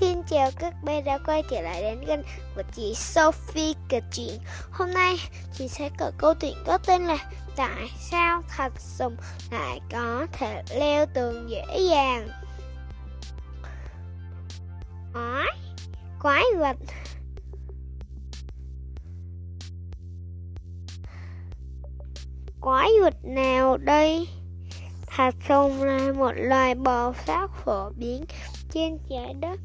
Xin chào các bé đã quay trở lại đến kênh của chị Sophie kể chuyện. Hôm nay chị sẽ kể câu chuyện có tên là Tại sao thạch sùng lại có thể leo tường dễ dàng? Ói, quái vật. Quái vật nào đây? Thạch sùng là một loài bò sát phổ biến trên trái đất.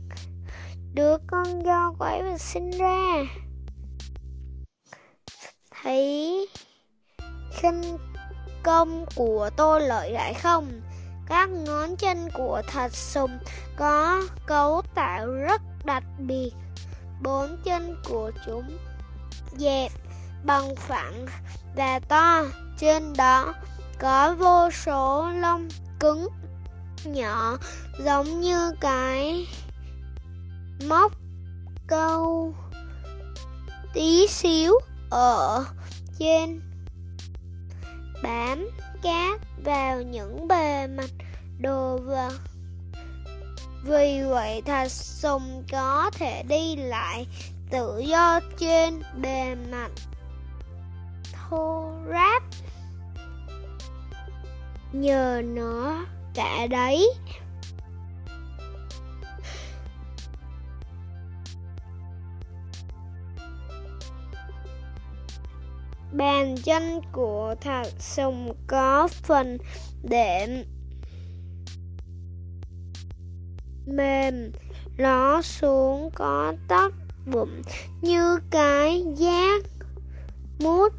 Đứa con do quái vật sinh ra. Thấy khinh công của tôi lợi hại không? Các ngón chân của thật sùng có cấu tạo rất đặc biệt. Bốn chân của chúng dẹp bằng phẳng và to. Trên đó có vô số lông cứng nhỏ, giống như cái móc câu tí xíu ở trên bám cát vào những bề mặt đồ vật. Vì vậy thạch sùng có thể đi lại tự do trên bề mặt. Thô ráp nhờ nó cả đấy. Bàn chân của thạch sùng có phần đệm. Mềm nó xuống có tóc bụng như cái giác mút.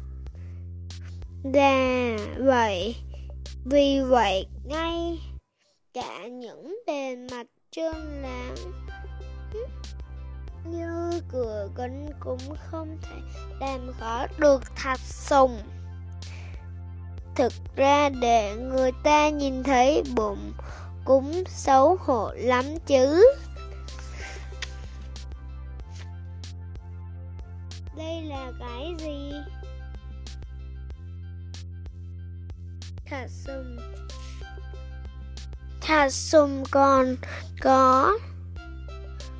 Đà vậy vì vậy, ngay cả những bề mặt trơn láng như cửa kính cũng không thể làm khó được thạch sùng. Thực ra để người ta nhìn thấy bụng cũng xấu hổ lắm chứ. Đây là cái gì? Thạch sùng thạch sùng còn có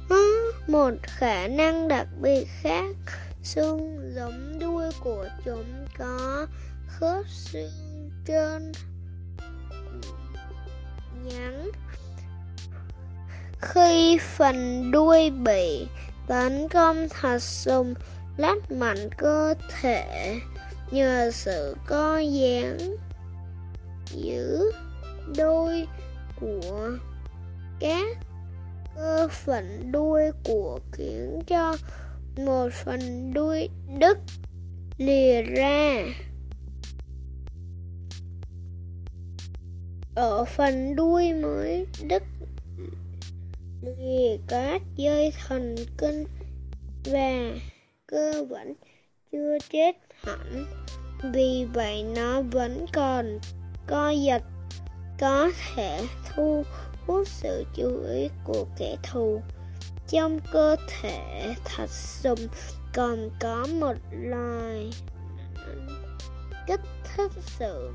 ừ, một khả năng đặc biệt khác. Xương giống đuôi của chúng có khớp xương trơn nhắn khi phần đuôi bị tấn công thật sùng lách mạnh cơ thể nhờ sự co giãn giữ đôi của các cơ phận đuôi của khiến cho một phần đuôi đứt lìa ra. Ở phần đuôi mới đứt lìa các dây thần kinh và cơ vẫn chưa chết hẳn, vì vậy nó vẫn còn co giật, có thể thu hút sự chú ý của kẻ thù. Trong cơ thể thạch sùng còn có một loài kích thích sự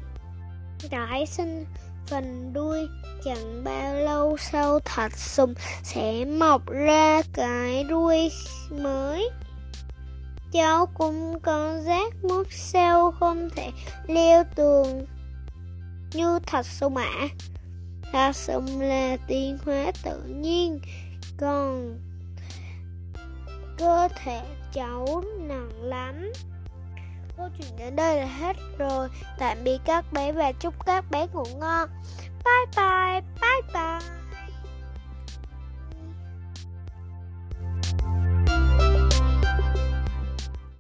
tái sinh phần đuôi. Chẳng bao lâu sau, thạch sùng sẽ mọc ra cái đuôi mới. Cháu cũng có giác mút sao không thể leo tường như thạch sâu mã. Thạch sùng là tiến hóa tự nhiên. Còn cơ thể cháu nặng lắm. Câu chuyện đến đây là hết rồi. Tạm biệt các bé và chúc các bé ngủ ngon. Bye bye.